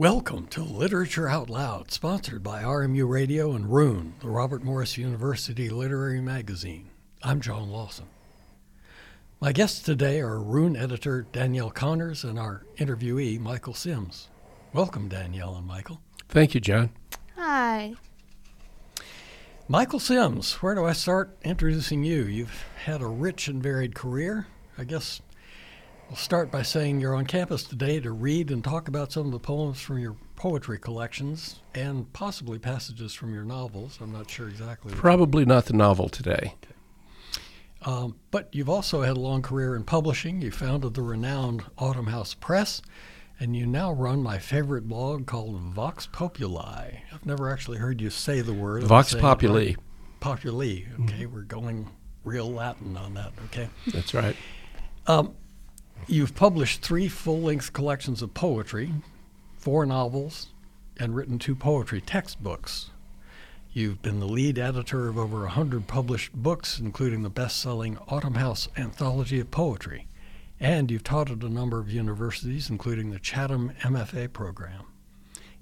Welcome to Literature Out Loud, sponsored by RMU Radio and Rune, the Robert Morris University Literary Magazine. I'm John Lawson. My guests today are Rune editor Danielle Connors and our interviewee, Michael Simms. Welcome, Danielle and Michael. Thank you, John. Hi. Michael Simms, where do I start introducing you? You've had a rich and varied career. I guess I'll start by saying you're on campus today to read and talk about some of the poems from your poetry collections and possibly passages from your novels. I'm not sure exactly. Probably not the novel today. Um, but you've also had a long career in publishing. You founded the renowned Autumn House Press, and you now run my favorite blog called Vox Populi. I've never actually heard you say the word. Vox Populi. Populi. Okay, mm-hmm. we're going real Latin on that. Okay. That's right. Um, You've published three full length collections of poetry, four novels, and written two poetry textbooks. You've been the lead editor of over 100 published books, including the best selling Autumn House Anthology of Poetry. And you've taught at a number of universities, including the Chatham MFA program.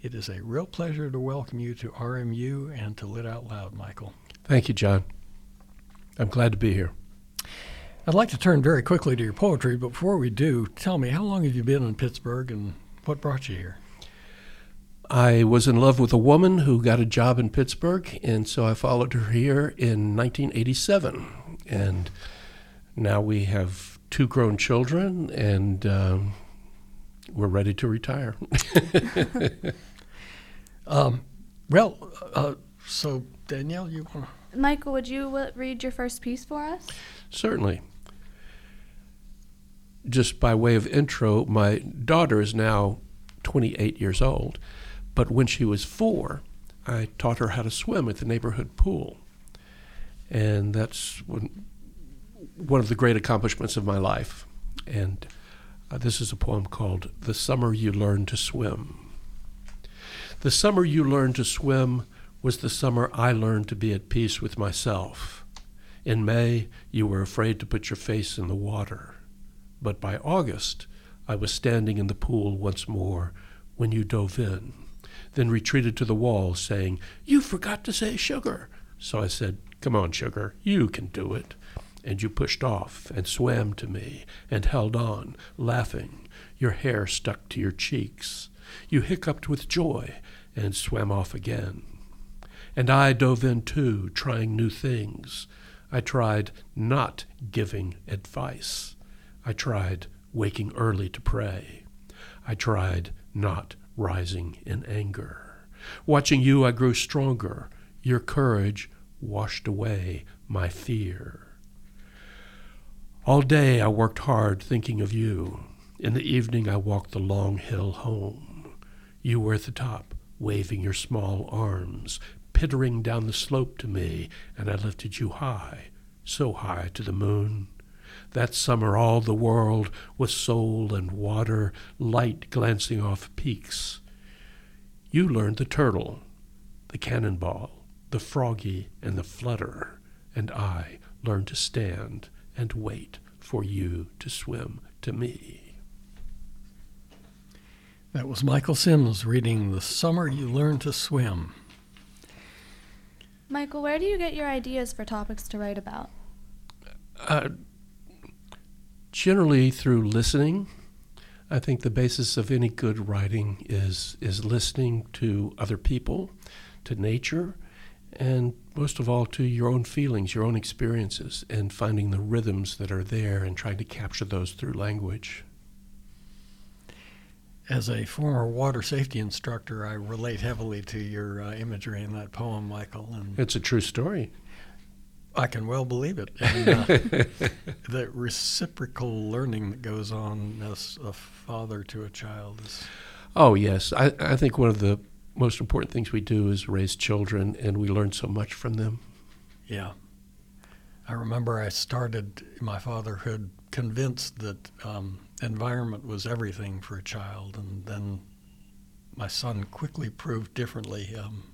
It is a real pleasure to welcome you to RMU and to Lit Out Loud, Michael. Thank you, John. I'm glad to be here. I'd like to turn very quickly to your poetry, but before we do, tell me, how long have you been in Pittsburgh and what brought you here? I was in love with a woman who got a job in Pittsburgh, and so I followed her here in 1987. And now we have two grown children, and um, we're ready to retire. um, well, uh, so Danielle, you want to. Michael, would you read your first piece for us? Certainly just by way of intro, my daughter is now 28 years old, but when she was four, I taught her how to swim at the neighborhood pool. And that's one, of the great accomplishments of my life. And uh, this is a poem called The Summer You Learned to Swim. The summer you learned to swim was the summer I learned to be at peace with myself. In May, you were afraid to put your face in the water. But by August, I was standing in the pool once more when you dove in, then retreated to the wall, saying, You forgot to say sugar. So I said, Come on, sugar, you can do it. And you pushed off and swam to me and held on, laughing. Your hair stuck to your cheeks. You hiccuped with joy and swam off again. And I dove in too, trying new things. I tried not giving advice. I tried waking early to pray. I tried not rising in anger. Watching you, I grew stronger. Your courage washed away my fear. All day I worked hard thinking of you. In the evening I walked the long hill home. You were at the top, waving your small arms, pittering down the slope to me, and I lifted you high, so high to the moon. That summer all the world was soul and water, light glancing off peaks. You learned the turtle, the cannonball, the froggy, and the flutter, and I learned to stand and wait for you to swim to me. That was Michael Simms reading The Summer You Learned to Swim. Michael, where do you get your ideas for topics to write about? Uh, generally through listening. I think the basis of any good writing is is listening to other people, to nature, and most of all to your own feelings, your own experiences, and finding the rhythms that are there and trying to capture those through language. As a former water safety instructor, I relate heavily to your uh, imagery in that poem, Michael. And it's a true story. I can well believe it. And, uh, the reciprocal learning that goes on as a father to a child is. Oh yes, I, I think one of the most important things we do is raise children, and we learn so much from them. Yeah, I remember I started my fatherhood convinced that um, environment was everything for a child, and then my son quickly proved differently. Um,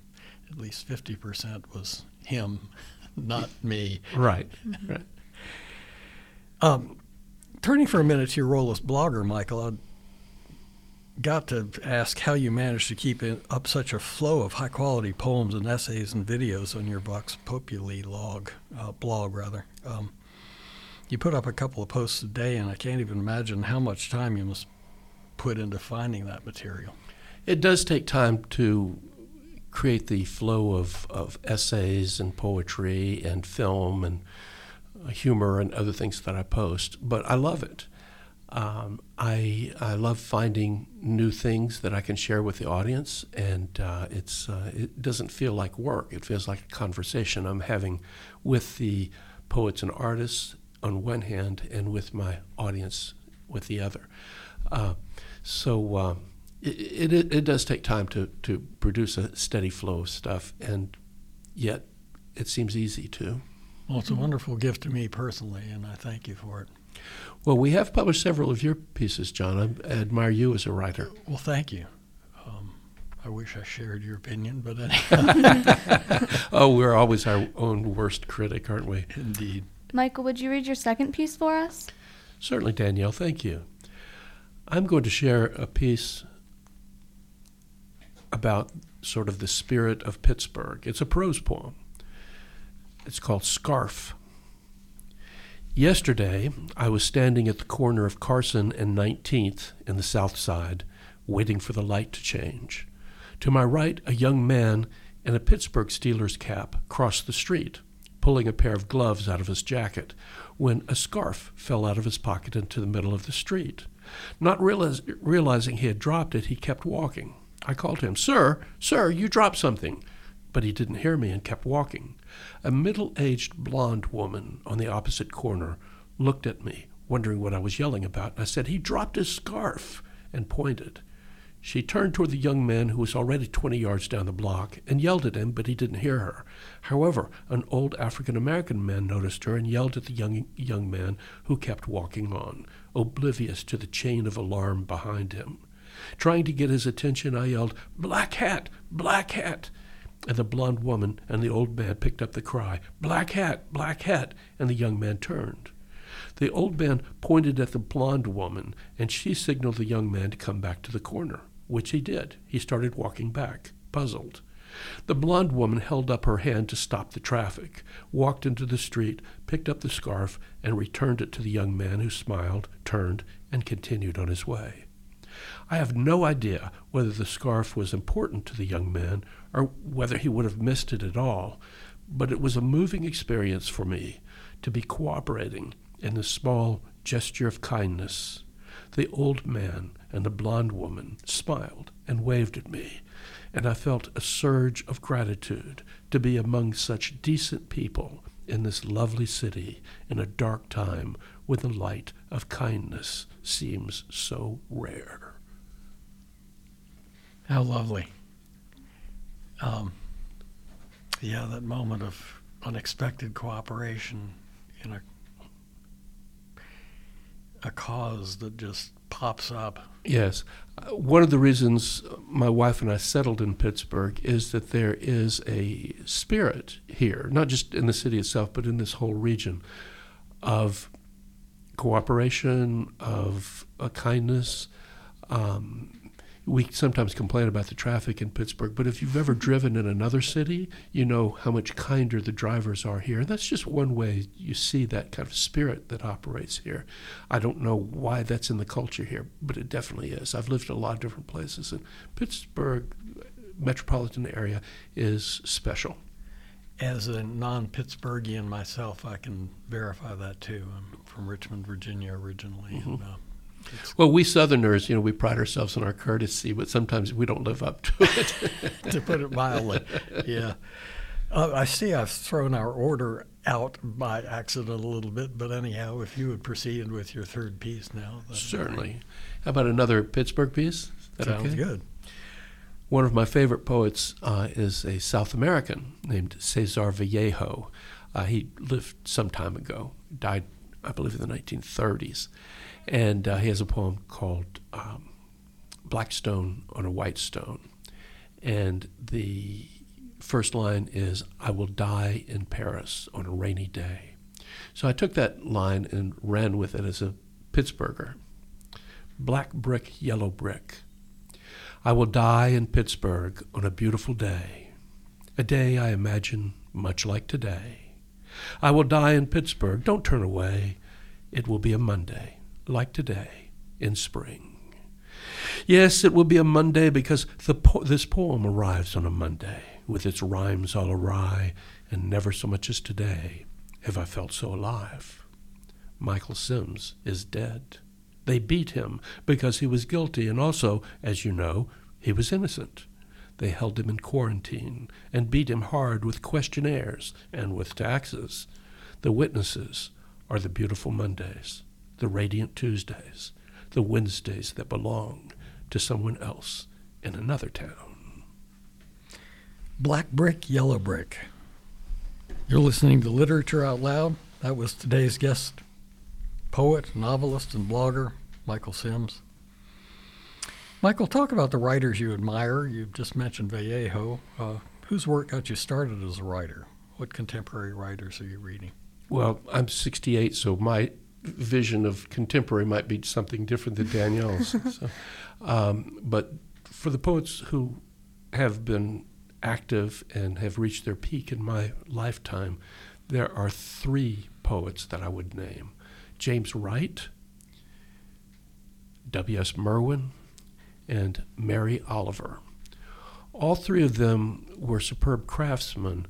at least fifty percent was him. Not me. Right. right. Um, turning for a minute to your role as blogger, Michael, I'd got to ask how you managed to keep it up such a flow of high quality poems and essays and videos on your Vox Populi log, uh, blog rather. Um, you put up a couple of posts a day, and I can't even imagine how much time you must put into finding that material. It does take time to create the flow of, of essays and poetry and film and humor and other things that I post, but I love it. Um, I I love finding new things that I can share with the audience, and uh, it's uh, it doesn't feel like work. It feels like a conversation I'm having with the poets and artists on one hand, and with my audience with the other. Uh, so um, it, it, it does take time to to produce a steady flow of stuff, and yet it seems easy to. Well, it's a wonderful gift to me personally, and I thank you for it. Well, we have published several of your pieces, John. I admire you as a writer. Well, thank you. Um, I wish I shared your opinion, but anyhow. oh, we're always our own worst critic, aren't we? Indeed. Michael, would you read your second piece for us? Certainly, Danielle. Thank you. I'm going to share a piece about sort of the spirit of Pittsburgh. It's a prose poem. It's called Scarf. Yesterday, I was standing at the corner of Carson and 19th in the south side, waiting for the light to change. To my right, a young man in a Pittsburgh Steelers cap crossed the street, pulling a pair of gloves out of his jacket, when a scarf fell out of his pocket into the middle of the street. Not realize, realizing he had dropped it, he kept walking. I called to him, Sir, sir, you dropped something. But he didn't hear me and kept walking. A middle aged blonde woman on the opposite corner looked at me, wondering what I was yelling about, and I said, He dropped his scarf, and pointed. She turned toward the young man who was already 20 yards down the block and yelled at him, but he didn't hear her. However, an old African American man noticed her and yelled at the young, young man who kept walking on, oblivious to the chain of alarm behind him. Trying to get his attention, I yelled, Black hat! Black hat! And the blonde woman and the old man picked up the cry, Black hat! Black hat! And the young man turned. The old man pointed at the blonde woman, and she signaled the young man to come back to the corner, which he did. He started walking back, puzzled. The blonde woman held up her hand to stop the traffic, walked into the street, picked up the scarf, and returned it to the young man who smiled, turned, and continued on his way. I have no idea whether the scarf was important to the young man or whether he would have missed it at all, but it was a moving experience for me to be cooperating in the small gesture of kindness. The old man and the blonde woman smiled and waved at me, and I felt a surge of gratitude to be among such decent people in this lovely city in a dark time when the light of kindness seems so rare. How lovely. Um, yeah, that moment of unexpected cooperation in a a cause that just pops up. Yes. Uh, one of the reasons my wife and I settled in Pittsburgh is that there is a spirit here, not just in the city itself, but in this whole region, of cooperation, of kindness. Um, we sometimes complain about the traffic in Pittsburgh, but if you've ever driven in another city, you know how much kinder the drivers are here. And that's just one way you see that kind of spirit that operates here. I don't know why that's in the culture here, but it definitely is. I've lived in a lot of different places, and Pittsburgh metropolitan area is special. As a non Pittsburghian myself, I can verify that too. I'm from Richmond, Virginia originally. Mm-hmm. And, uh, well, we Southerners, you know, we pride ourselves on our courtesy, but sometimes we don't live up to it. to put it mildly, yeah. Uh, I see I've thrown our order out by accident a little bit, but anyhow, if you would proceed with your third piece now. Certainly. How about another Pittsburgh piece? That Sounds okay? good. One of my favorite poets uh, is a South American named Cesar Vallejo. Uh, he lived some time ago, died, I believe, in the 1930s. And uh, he has a poem called um, Black Stone on a White Stone. And the first line is, I will die in Paris on a rainy day. So I took that line and ran with it as a Pittsburgher. Black brick, yellow brick, I will die in Pittsburgh on a beautiful day, a day I imagine much like today. I will die in Pittsburgh, don't turn away. It will be a Monday, like today, in spring. Yes, it will be a Monday because po- this poem arrives on a Monday, with its rhymes all awry, and never so much as today have I felt so alive. Michael Simms is dead. They beat him because he was guilty, and also, as you know, he was innocent. They held him in quarantine and beat him hard with questionnaires and with taxes. The witnesses are the beautiful Mondays, the radiant Tuesdays, the Wednesdays that belong to someone else in another town. Black brick, yellow brick. You're listening to Literature Out Loud. That was today's guest, poet, novelist, and blogger, Michael Simms. Michael, talk about the writers you admire. You've just mentioned Vallejo. Uh, whose work got you started as a writer? What contemporary writers are you reading? Well, I'm 68, so my vision of contemporary might be something different than Danielle's. so, um, but for the poets who have been active and have reached their peak in my lifetime, there are three poets that I would name James Wright, W.S. Merwin, and Mary Oliver. All three of them were superb craftsmen,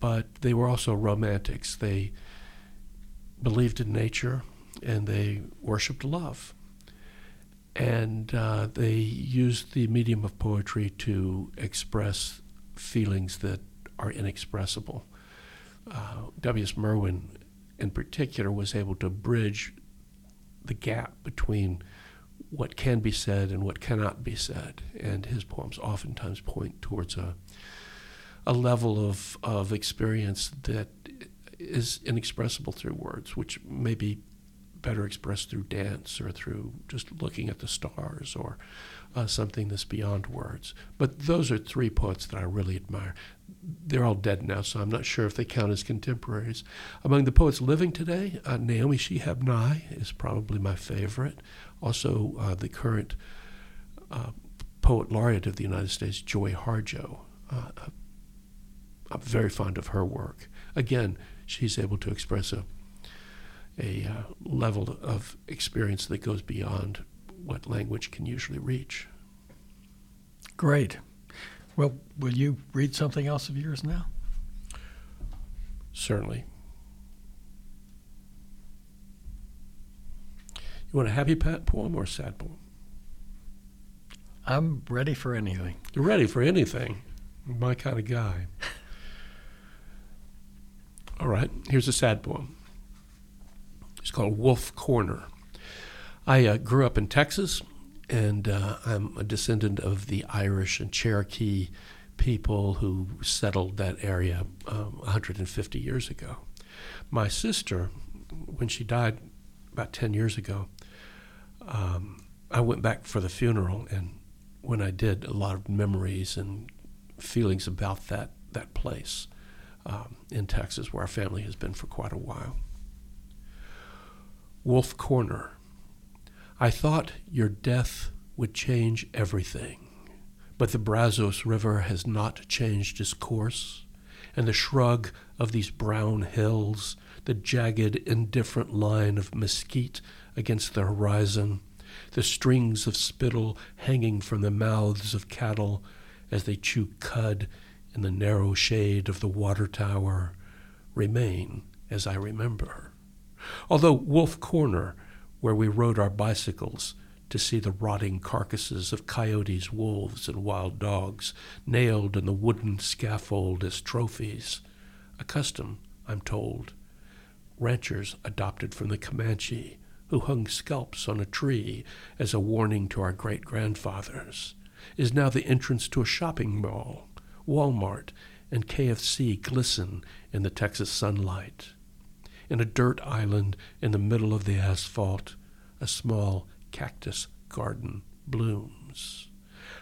but they were also romantics. They believed in nature and they worshiped love. And uh, they used the medium of poetry to express feelings that are inexpressible. Uh, W.S. Merwin, in particular, was able to bridge the gap between what can be said and what cannot be said. And his poems oftentimes point towards a, a level of, of experience that is inexpressible through words, which may be better expressed through dance or through just looking at the stars or uh, something that's beyond words. But those are three poets that I really admire. They're all dead now, so I'm not sure if they count as contemporaries. Among the poets living today, uh, Naomi Shihab Nye is probably my favorite. Also, uh, the current uh, poet laureate of the United States, Joy Harjo. Uh, I'm very fond of her work. Again, she's able to express a a uh, level of experience that goes beyond what language can usually reach. Great. Well, will you read something else of yours now? Certainly. You want a happy poem or a sad poem? I'm ready for anything. You're ready for anything. My kind of guy. All right, here's a sad poem. It's called Wolf Corner. I uh, grew up in Texas, and uh, I'm a descendant of the Irish and Cherokee people who settled that area um, 150 years ago. My sister, when she died about 10 years ago, um, I went back for the funeral, and when I did, a lot of memories and feelings about that, that place um, in Texas where our family has been for quite a while. Wolf Corner. I thought your death would change everything, but the Brazos River has not changed its course, and the shrug of these brown hills, the jagged, indifferent line of mesquite against the horizon, the strings of spittle hanging from the mouths of cattle as they chew cud in the narrow shade of the water tower, remain as I remember. Although Wolf Corner, where we rode our bicycles to see the rotting carcasses of coyotes, wolves, and wild dogs nailed in the wooden scaffold as trophies, a custom, I'm told, ranchers adopted from the Comanche, who hung scalps on a tree as a warning to our great grandfathers, is now the entrance to a shopping mall. Walmart and KFC glisten in the Texas sunlight in a dirt island in the middle of the asphalt, a small cactus garden blooms.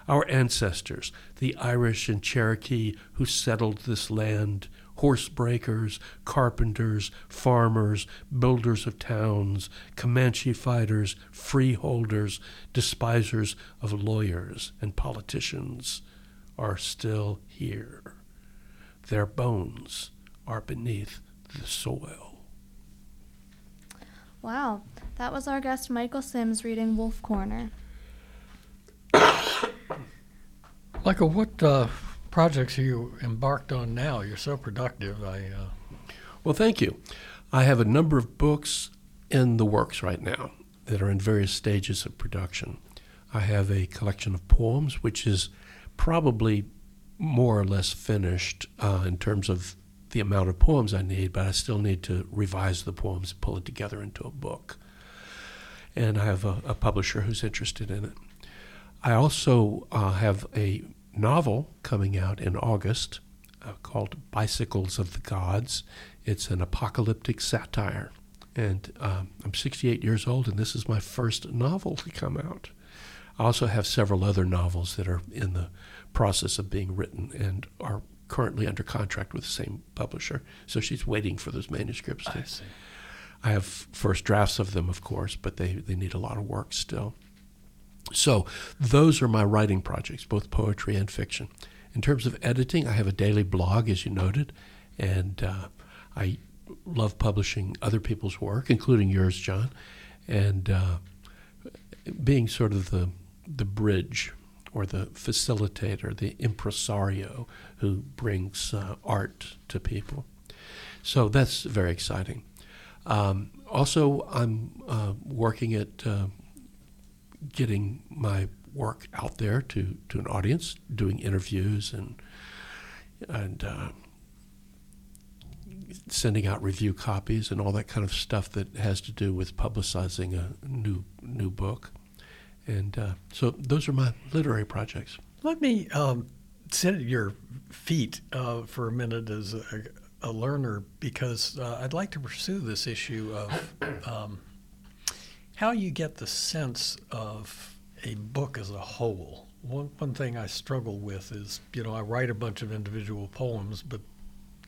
Our ancestors, the Irish and Cherokee who settled this land, horse breakers, carpenters, farmers, builders of towns, Comanche fighters, freeholders, despisers of lawyers and politicians are still here. Their bones are beneath the soil. Wow, that was our guest Michael Simms reading Wolf Corner. Michael, what uh, projects you embarked on now? You're so productive. I uh, Well, thank you. I have a number of books in the works right now that are in various stages of production. I have a collection of poems, which is probably more or less finished uh, in terms of the amount of poems I need, but I still need to revise the poems pull it together into a book. And I have a, a publisher who's interested in it. I also uh, have a novel coming out in August uh, called Bicycles of the Gods. It's an apocalyptic satire. And um, I'm 68 years old, and this is my first novel to come out. I also have several other novels that are in the process of being written and are currently under contract with the same publisher. So she's waiting for those manuscripts. To, I see. I have first drafts of them, of course, but they, they need a lot of work still. So those are my writing projects, both poetry and fiction. In terms of editing, I have a daily blog, as you noted, and uh, I love publishing other people's work, including yours, John, and uh, being sort of the the bridge or the facilitator, the impresario who brings uh, art to people. So that's very exciting. Um, also, I'm uh, working at uh, getting my work out there to, to an audience, doing interviews and and uh, sending out review copies and all that kind of stuff that has to do with publicizing a new new book. And uh, so those are my literary projects. Let me um, sit at your feet uh, for a minute as a, a learner because uh, I'd like to pursue this issue of um, how you get the sense of a book as a whole. One, one thing I struggle with is, you know, I write a bunch of individual poems, but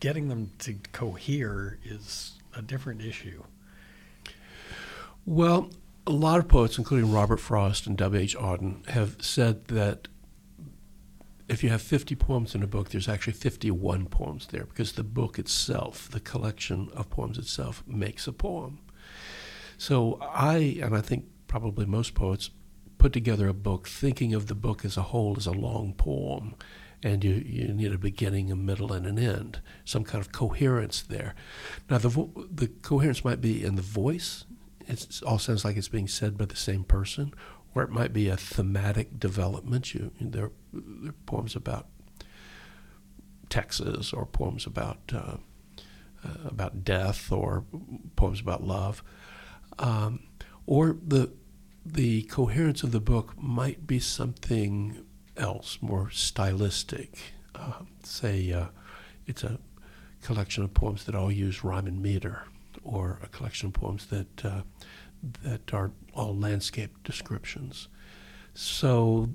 getting them to cohere is a different issue. Well, a lot of poets, including Robert Frost and W.H. Auden, have said that if you have 50 poems in a book, there's actually 51 poems there because the book itself, the collection of poems itself, makes a poem. So I, and I think probably most poets, put together a book thinking of the book as a whole as a long poem. And you, you need a beginning, a middle, and an end, some kind of coherence there. Now, the, vo- the coherence might be in the voice, it all sounds like it's being said by the same person, or it might be a thematic development. You, there, there are poems about Texas, or poems about uh, uh, about death, or poems about love, um, or the the coherence of the book might be something else, more stylistic. Uh, say, uh, it's a collection of poems that all use rhyme and meter or a collection of poems that uh, that are all landscape descriptions. So,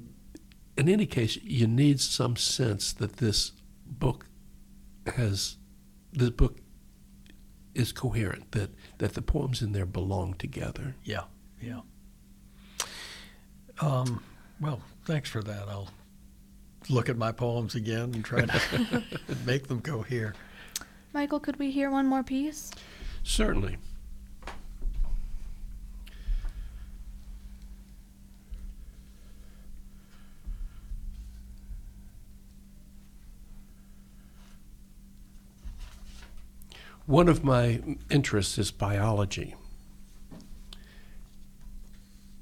in any case, you need some sense that this book has this book is coherent. That that the poems in there belong together. Yeah, yeah. Um, well, thanks for that. I'll look at my poems again and try to make them cohere. Michael, could we hear one more piece? Certainly. One of my interests is biology.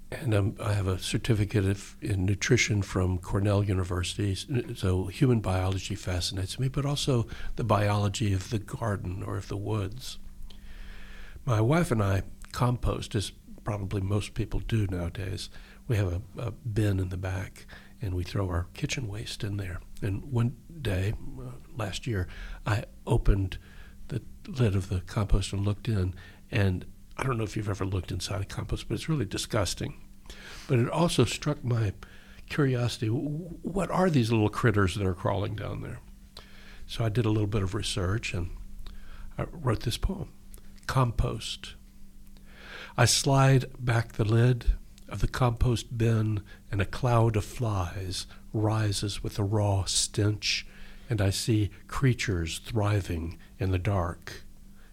And um, I have a certificate of, in nutrition from Cornell University. So human biology fascinates me, but also the biology of the garden or of the woods. My wife and I compost, as probably most people do nowadays. We have a, a bin in the back, and we throw our kitchen waste in there. And one day, uh, last year, I opened lid of the compost and looked in, and I don't know if you've ever looked inside a compost, but it's really disgusting. But it also struck my curiosity what are these little critters that are crawling down there? So I did a little bit of research and I wrote this poem Compost. I slide back the lid of the compost bin, and a cloud of flies rises with a raw stench, and I see creatures thriving in the dark.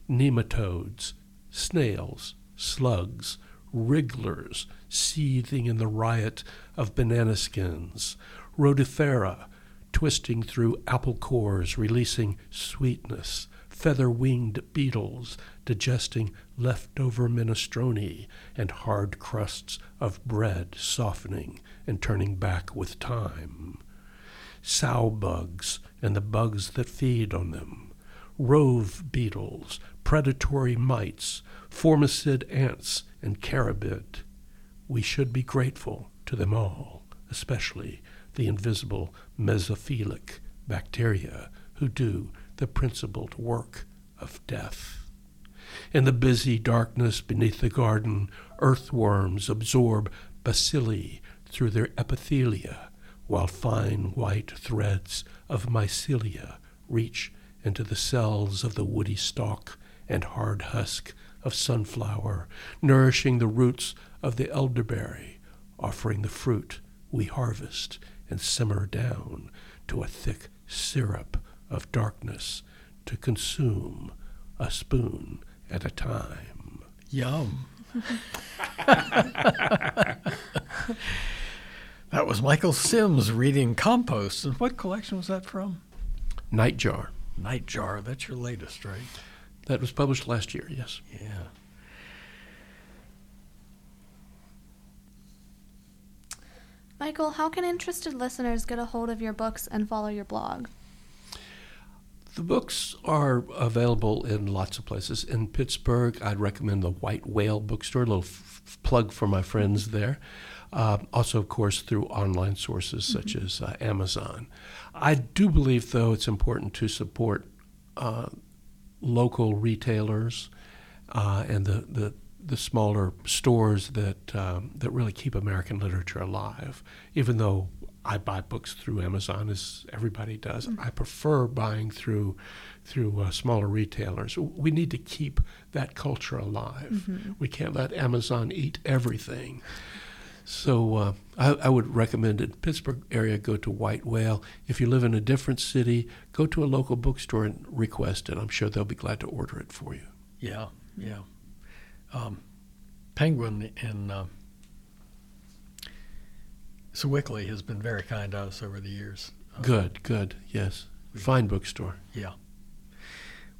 Nematodes, snails, slugs, wrigglers seething in the riot of banana skins, rotifera twisting through apple cores, releasing sweetness, feather winged beetles digesting leftover minestrone, and hard crusts of bread softening and turning back with time. Sow bugs and the bugs that feed on them, rove beetles, predatory mites, formicid ants, and carabid. We should be grateful to them all, especially the invisible mesophilic bacteria who do the principled work of death. In the busy darkness beneath the garden, earthworms absorb bacilli through their epithelia, while fine white threads of mycelia reach into the cells of the woody stalk and hard husk of sunflower, nourishing the roots of the elderberry, offering the fruit we harvest and simmer down to a thick syrup of darkness to consume a spoon at a time. Yum. that was Michael Simms reading Compost. And what collection was that from? Nightjar. Nightjar. That's your latest, right? That was published last year, yes. Yeah. Michael, how can interested listeners get a hold of your books and follow your blog? The books are available in lots of places. In Pittsburgh, I'd recommend the White Whale Bookstore, a little f- plug for my friends there. Uh, also, of course, through online sources such as uh, Amazon. I do believe, though, it's important to support uh, local retailers uh, and the, the, the smaller stores that, um, that really keep American literature alive, even though I buy books through Amazon, as everybody does. I prefer buying through through uh, smaller retailers. We need to keep that culture alive. We can't let Amazon eat everything. So uh, I, I would recommend in Pittsburgh area go to White Whale. If you live in a different city, go to a local bookstore and request it. I'm sure they'll be glad to order it for you. Yeah, yeah. Um, Penguin in uh, Sewickley has been very kind to us over the years. Uh, Good, good, yes. Fine bookstore. Yeah.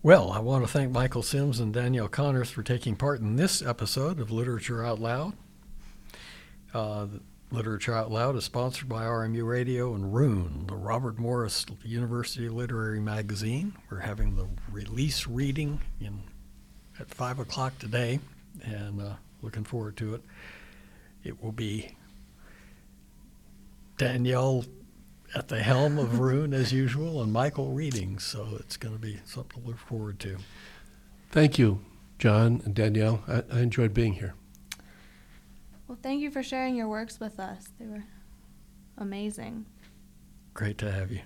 Well, I want to thank Michael Simms and Danielle Connors for taking part in this episode of Literature Out Loud. Uh, Literature Out Loud is sponsored by RMU Radio and Rune, the Robert Morris University Literary Magazine. We're having the release reading in at five o'clock today, and uh, looking forward to it. It will be Danielle at the helm of Rune as usual, and Michael reading. So it's going to be something to look forward to. Thank you, John and Danielle. I, I enjoyed being here. Well, thank you for sharing your works with us. They were amazing. Great to have you.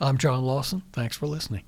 I'm John Lawson. Thanks for listening.